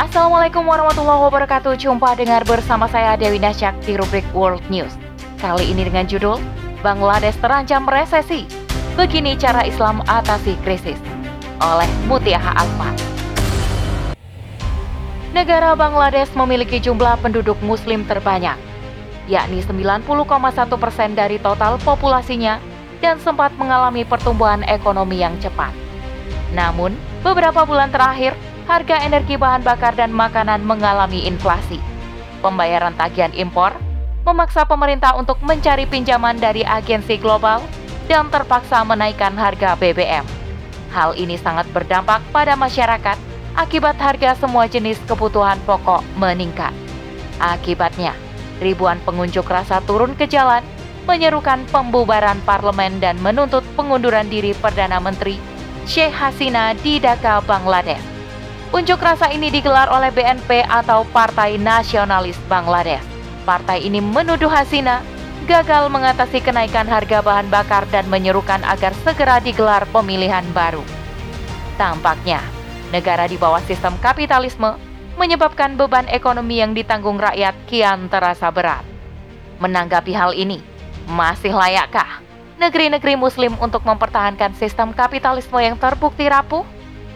Assalamualaikum warahmatullahi wabarakatuh. Jumpa dengar bersama saya Dewi Nasyak di rubrik World News. Kali ini dengan judul Bangladesh terancam resesi. Begini cara Islam atasi krisis. Oleh Mutiaha Alfa. Negara Bangladesh memiliki jumlah penduduk muslim terbanyak, yakni 90,1 persen dari total populasinya dan sempat mengalami pertumbuhan ekonomi yang cepat. Namun, beberapa bulan terakhir, harga energi bahan bakar dan makanan mengalami inflasi. Pembayaran tagihan impor memaksa pemerintah untuk mencari pinjaman dari agensi global dan terpaksa menaikkan harga BBM. Hal ini sangat berdampak pada masyarakat akibat harga semua jenis kebutuhan pokok meningkat. Akibatnya, ribuan pengunjuk rasa turun ke jalan menyerukan pembubaran parlemen dan menuntut pengunduran diri Perdana Menteri Sheikh Hasina di Dhaka, Bangladesh. Unjuk rasa ini digelar oleh BNP atau Partai Nasionalis Bangladesh. Partai ini menuduh Hasina gagal mengatasi kenaikan harga bahan bakar dan menyerukan agar segera digelar pemilihan baru. Tampaknya, negara di bawah sistem kapitalisme menyebabkan beban ekonomi yang ditanggung rakyat kian terasa berat. Menanggapi hal ini, masih layakkah negeri-negeri muslim untuk mempertahankan sistem kapitalisme yang terbukti rapuh?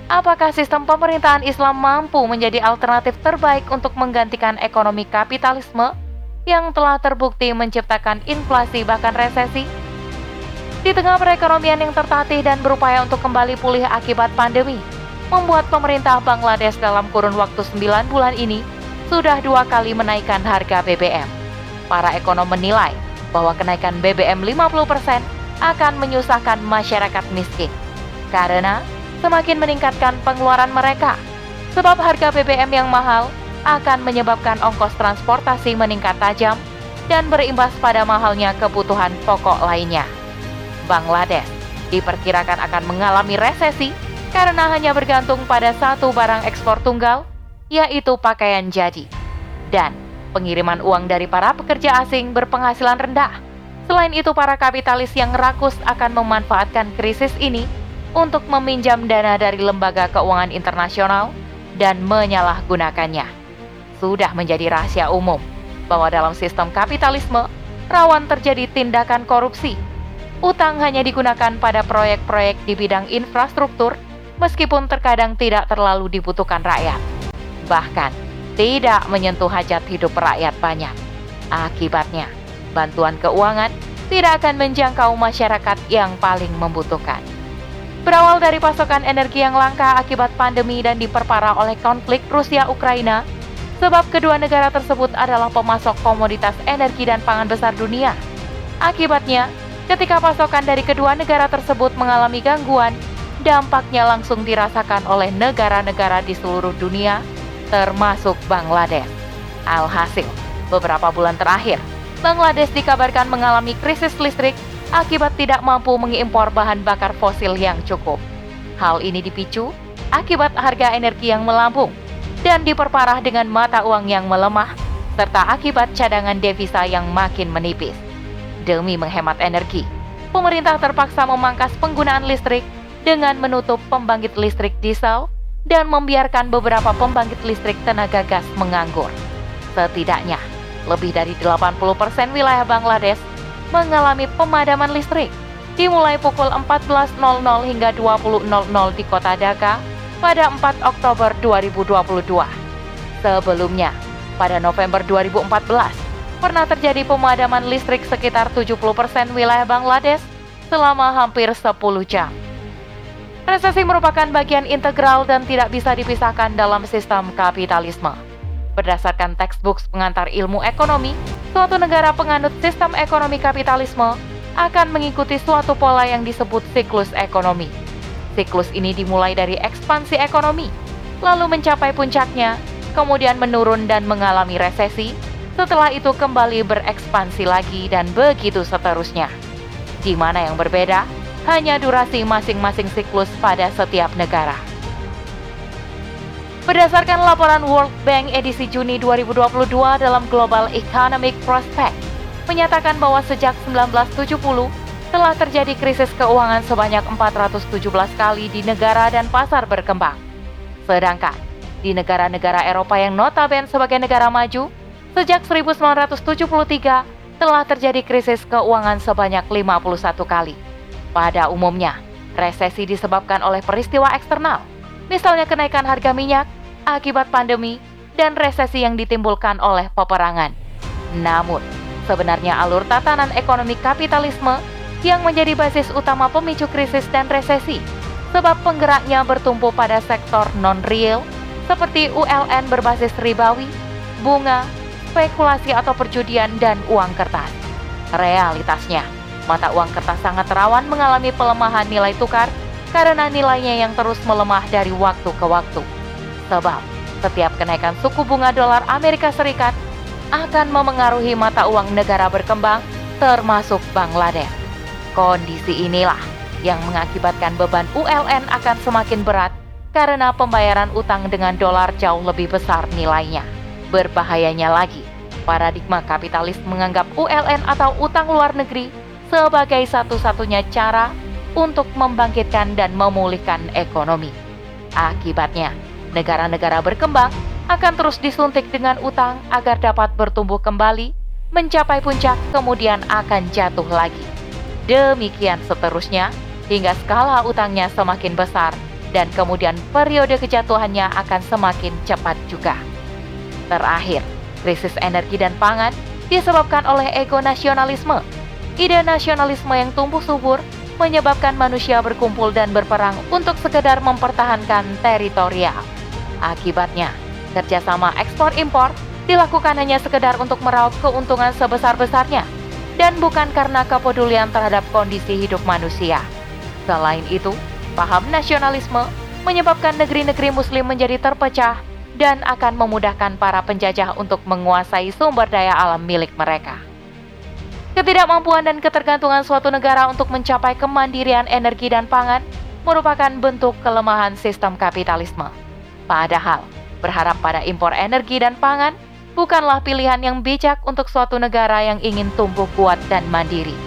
Apakah sistem pemerintahan Islam mampu menjadi alternatif terbaik untuk menggantikan ekonomi kapitalisme yang telah terbukti menciptakan inflasi bahkan resesi? Di tengah perekonomian yang tertatih dan berupaya untuk kembali pulih akibat pandemi, membuat pemerintah Bangladesh dalam kurun waktu 9 bulan ini sudah dua kali menaikkan harga BBM. Para ekonom menilai bahwa kenaikan BBM 50% akan menyusahkan masyarakat miskin karena semakin meningkatkan pengeluaran mereka. Sebab harga BBM yang mahal akan menyebabkan ongkos transportasi meningkat tajam dan berimbas pada mahalnya kebutuhan pokok lainnya. Bangladesh diperkirakan akan mengalami resesi karena hanya bergantung pada satu barang ekspor tunggal, yaitu pakaian jadi. Dan pengiriman uang dari para pekerja asing berpenghasilan rendah. Selain itu, para kapitalis yang rakus akan memanfaatkan krisis ini untuk meminjam dana dari lembaga keuangan internasional dan menyalahgunakannya. Sudah menjadi rahasia umum bahwa dalam sistem kapitalisme rawan terjadi tindakan korupsi. Utang hanya digunakan pada proyek-proyek di bidang infrastruktur, meskipun terkadang tidak terlalu dibutuhkan rakyat. Bahkan, tidak menyentuh hajat hidup rakyat banyak. Akibatnya, bantuan keuangan tidak akan menjangkau masyarakat yang paling membutuhkan. Berawal dari pasokan energi yang langka akibat pandemi dan diperparah oleh konflik Rusia-Ukraina, sebab kedua negara tersebut adalah pemasok komoditas energi dan pangan besar dunia. Akibatnya, ketika pasokan dari kedua negara tersebut mengalami gangguan, dampaknya langsung dirasakan oleh negara-negara di seluruh dunia termasuk Bangladesh. Alhasil, beberapa bulan terakhir, Bangladesh dikabarkan mengalami krisis listrik akibat tidak mampu mengimpor bahan bakar fosil yang cukup. Hal ini dipicu akibat harga energi yang melambung dan diperparah dengan mata uang yang melemah serta akibat cadangan devisa yang makin menipis. Demi menghemat energi, pemerintah terpaksa memangkas penggunaan listrik dengan menutup pembangkit listrik diesel dan membiarkan beberapa pembangkit listrik tenaga gas menganggur. Setidaknya, lebih dari 80% wilayah Bangladesh mengalami pemadaman listrik dimulai pukul 14.00 hingga 20.00 di kota Dhaka pada 4 Oktober 2022. Sebelumnya, pada November 2014, pernah terjadi pemadaman listrik sekitar 70% wilayah Bangladesh selama hampir 10 jam. Resesi merupakan bagian integral dan tidak bisa dipisahkan dalam sistem kapitalisme. Berdasarkan textbooks pengantar ilmu ekonomi, suatu negara penganut sistem ekonomi kapitalisme akan mengikuti suatu pola yang disebut siklus ekonomi. Siklus ini dimulai dari ekspansi ekonomi, lalu mencapai puncaknya, kemudian menurun dan mengalami resesi, setelah itu kembali berekspansi lagi dan begitu seterusnya. Di mana yang berbeda hanya durasi masing-masing siklus pada setiap negara. Berdasarkan laporan World Bank edisi Juni 2022 dalam Global Economic Prospect, menyatakan bahwa sejak 1970 telah terjadi krisis keuangan sebanyak 417 kali di negara dan pasar berkembang. Sedangkan di negara-negara Eropa yang notabene sebagai negara maju, sejak 1973 telah terjadi krisis keuangan sebanyak 51 kali. Pada umumnya, resesi disebabkan oleh peristiwa eksternal, misalnya kenaikan harga minyak akibat pandemi dan resesi yang ditimbulkan oleh peperangan. Namun, sebenarnya alur tatanan ekonomi kapitalisme yang menjadi basis utama pemicu krisis dan resesi, sebab penggeraknya bertumpu pada sektor non-real seperti ULN berbasis ribawi, bunga, spekulasi atau perjudian, dan uang kertas. Realitasnya, mata uang kertas sangat rawan mengalami pelemahan nilai tukar karena nilainya yang terus melemah dari waktu ke waktu. Sebab, setiap kenaikan suku bunga dolar Amerika Serikat akan memengaruhi mata uang negara berkembang, termasuk Bangladesh. Kondisi inilah yang mengakibatkan beban ULN akan semakin berat karena pembayaran utang dengan dolar jauh lebih besar nilainya. Berbahayanya lagi, paradigma kapitalis menganggap ULN atau utang luar negeri sebagai satu-satunya cara untuk membangkitkan dan memulihkan ekonomi. Akibatnya, negara-negara berkembang akan terus disuntik dengan utang agar dapat bertumbuh kembali, mencapai puncak, kemudian akan jatuh lagi. Demikian seterusnya, hingga skala utangnya semakin besar dan kemudian periode kejatuhannya akan semakin cepat juga. Terakhir, krisis energi dan pangan disebabkan oleh ego nasionalisme. Ide nasionalisme yang tumbuh subur menyebabkan manusia berkumpul dan berperang untuk sekedar mempertahankan teritorial. Akibatnya, kerjasama ekspor-impor dilakukan hanya sekedar untuk meraup keuntungan sebesar-besarnya dan bukan karena kepedulian terhadap kondisi hidup manusia. Selain itu, Paham nasionalisme menyebabkan negeri-negeri muslim menjadi terpecah dan akan memudahkan para penjajah untuk menguasai sumber daya alam milik mereka. Ketidakmampuan dan ketergantungan suatu negara untuk mencapai kemandirian energi dan pangan merupakan bentuk kelemahan sistem kapitalisme. Padahal, berharap pada impor energi dan pangan bukanlah pilihan yang bijak untuk suatu negara yang ingin tumbuh kuat dan mandiri.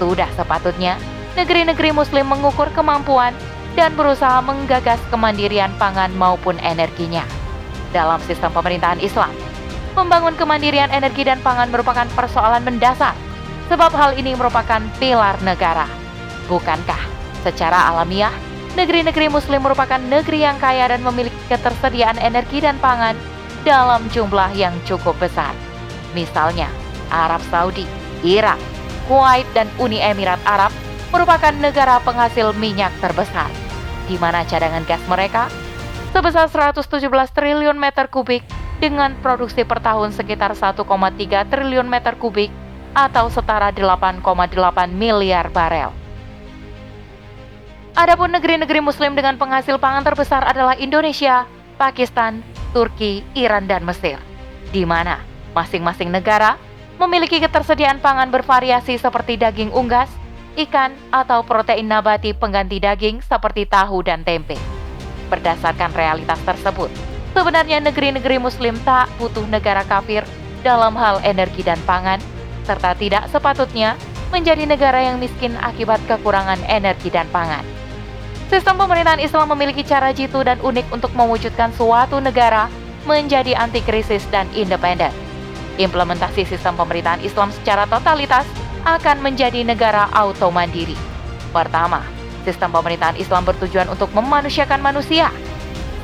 Sudah sepatutnya negeri-negeri Muslim mengukur kemampuan dan berusaha menggagas kemandirian pangan maupun energinya. Dalam sistem pemerintahan Islam, membangun kemandirian energi dan pangan merupakan persoalan mendasar, sebab hal ini merupakan pilar negara. Bukankah secara alamiah, negeri-negeri Muslim merupakan negeri yang kaya dan memiliki ketersediaan energi dan pangan dalam jumlah yang cukup besar? Misalnya, Arab Saudi, Irak, Kuwait, dan Uni Emirat Arab merupakan negara penghasil minyak terbesar, di mana cadangan gas mereka sebesar 117 triliun meter kubik dengan produksi per tahun sekitar 1,3 triliun meter kubik atau setara 8,8 miliar barel. Adapun negeri-negeri muslim dengan penghasil pangan terbesar adalah Indonesia, Pakistan, Turki, Iran, dan Mesir, di mana masing-masing negara memiliki ketersediaan pangan bervariasi seperti daging unggas, ikan, atau protein nabati pengganti daging seperti tahu dan tempe. Berdasarkan realitas tersebut, sebenarnya negeri-negeri muslim tak butuh negara kafir dalam hal energi dan pangan, serta tidak sepatutnya menjadi negara yang miskin akibat kekurangan energi dan pangan. Sistem pemerintahan Islam memiliki cara jitu dan unik untuk mewujudkan suatu negara menjadi anti krisis dan independen. Implementasi sistem pemerintahan Islam secara totalitas akan menjadi negara auto mandiri. Pertama, sistem pemerintahan Islam bertujuan untuk memanusiakan manusia,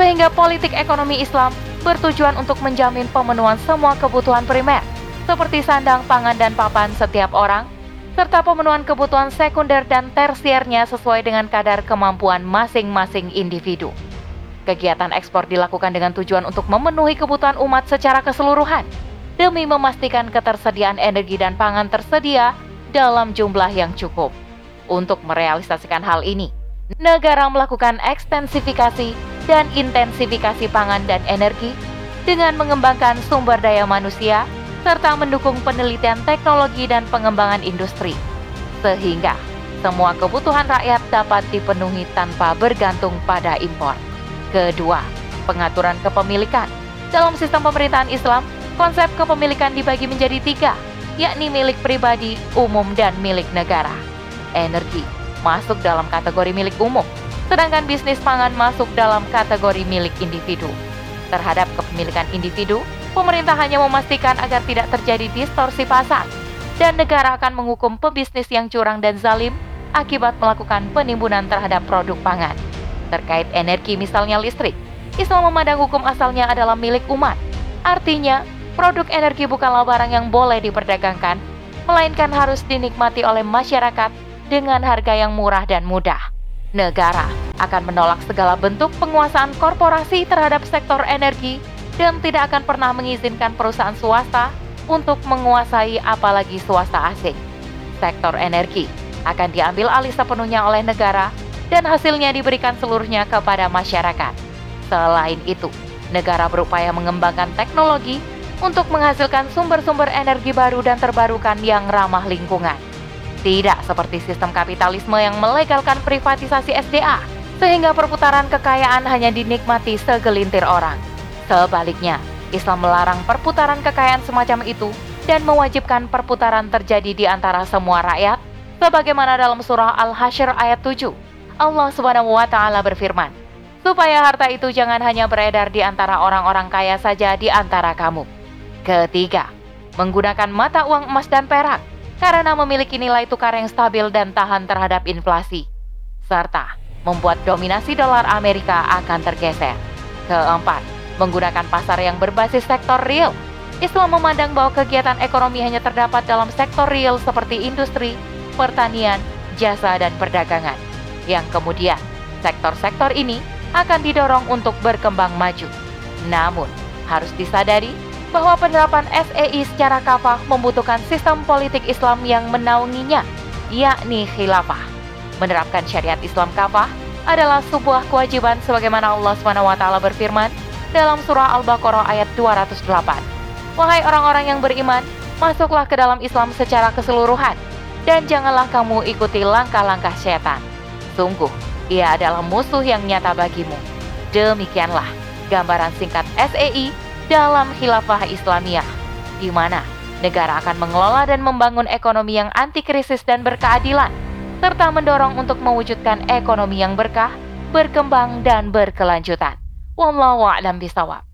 sehingga politik ekonomi Islam bertujuan untuk menjamin pemenuhan semua kebutuhan primer, seperti sandang, pangan, dan papan setiap orang, serta pemenuhan kebutuhan sekunder dan tersiernya sesuai dengan kadar kemampuan masing-masing individu. Kegiatan ekspor dilakukan dengan tujuan untuk memenuhi kebutuhan umat secara keseluruhan, demi memastikan ketersediaan energi dan pangan tersedia dalam jumlah yang cukup. Untuk merealisasikan hal ini, negara melakukan ekstensifikasi dan intensifikasi pangan dan energi dengan mengembangkan sumber daya manusia serta mendukung penelitian teknologi dan pengembangan industri, sehingga semua kebutuhan rakyat dapat dipenuhi tanpa bergantung pada impor. Kedua, pengaturan kepemilikan. Dalam sistem pemerintahan Islam, konsep kepemilikan dibagi menjadi tiga, yakni milik pribadi, umum, dan milik negara. Energi masuk dalam kategori milik umum, sedangkan bisnis pangan masuk dalam kategori milik individu. Terhadap kepemilikan individu, pemerintah hanya memastikan agar tidak terjadi distorsi pasar, dan negara akan menghukum pebisnis yang curang dan zalim akibat melakukan penimbunan terhadap produk pangan. Terkait energi misalnya listrik, Islam memandang hukum asalnya adalah milik umat. Artinya, produk energi bukanlah barang yang boleh diperdagangkan, melainkan harus dinikmati oleh masyarakat dengan harga yang murah dan mudah. Negara akan menolak segala bentuk penguasaan korporasi terhadap sektor energi dan tidak akan pernah mengizinkan perusahaan swasta untuk menguasai apalagi swasta asing. Sektor energi akan diambil alih sepenuhnya oleh negara dan hasilnya diberikan seluruhnya kepada masyarakat. Selain itu, negara berupaya mengembangkan teknologi untuk menghasilkan sumber-sumber energi baru dan terbarukan yang ramah lingkungan. Tidak seperti sistem kapitalisme yang melegalkan privatisasi SDA, sehingga perputaran kekayaan hanya dinikmati segelintir orang. Sebaliknya, Islam melarang perputaran kekayaan semacam itu dan mewajibkan perputaran terjadi di antara semua rakyat, sebagaimana dalam surah Al-Hasyr ayat 7. Allah Subhanahu wa taala berfirman, "Supaya harta itu jangan hanya beredar di antara orang-orang kaya saja di antara kamu." Ketiga, menggunakan mata uang emas dan perak karena memiliki nilai tukar yang stabil dan tahan terhadap inflasi, serta membuat dominasi dolar Amerika akan tergeser. Keempat, menggunakan pasar yang berbasis sektor real. Islam memandang bahwa kegiatan ekonomi hanya terdapat dalam sektor real seperti industri, pertanian, jasa, dan perdagangan. Yang kemudian, sektor-sektor ini akan didorong untuk berkembang maju. Namun, harus disadari bahwa penerapan SEI secara kafah membutuhkan sistem politik Islam yang menaunginya, yakni khilafah. Menerapkan syariat Islam kafah adalah sebuah kewajiban sebagaimana Allah SWT berfirman dalam surah Al-Baqarah ayat 208. Wahai orang-orang yang beriman, masuklah ke dalam Islam secara keseluruhan dan janganlah kamu ikuti langkah-langkah setan. Sungguh, ia adalah musuh yang nyata bagimu. Demikianlah gambaran singkat SEI dalam khilafah Islamiyah, di mana negara akan mengelola dan membangun ekonomi yang anti krisis dan berkeadilan, serta mendorong untuk mewujudkan ekonomi yang berkah, berkembang, dan berkelanjutan. Wallahu a'lam bisawab.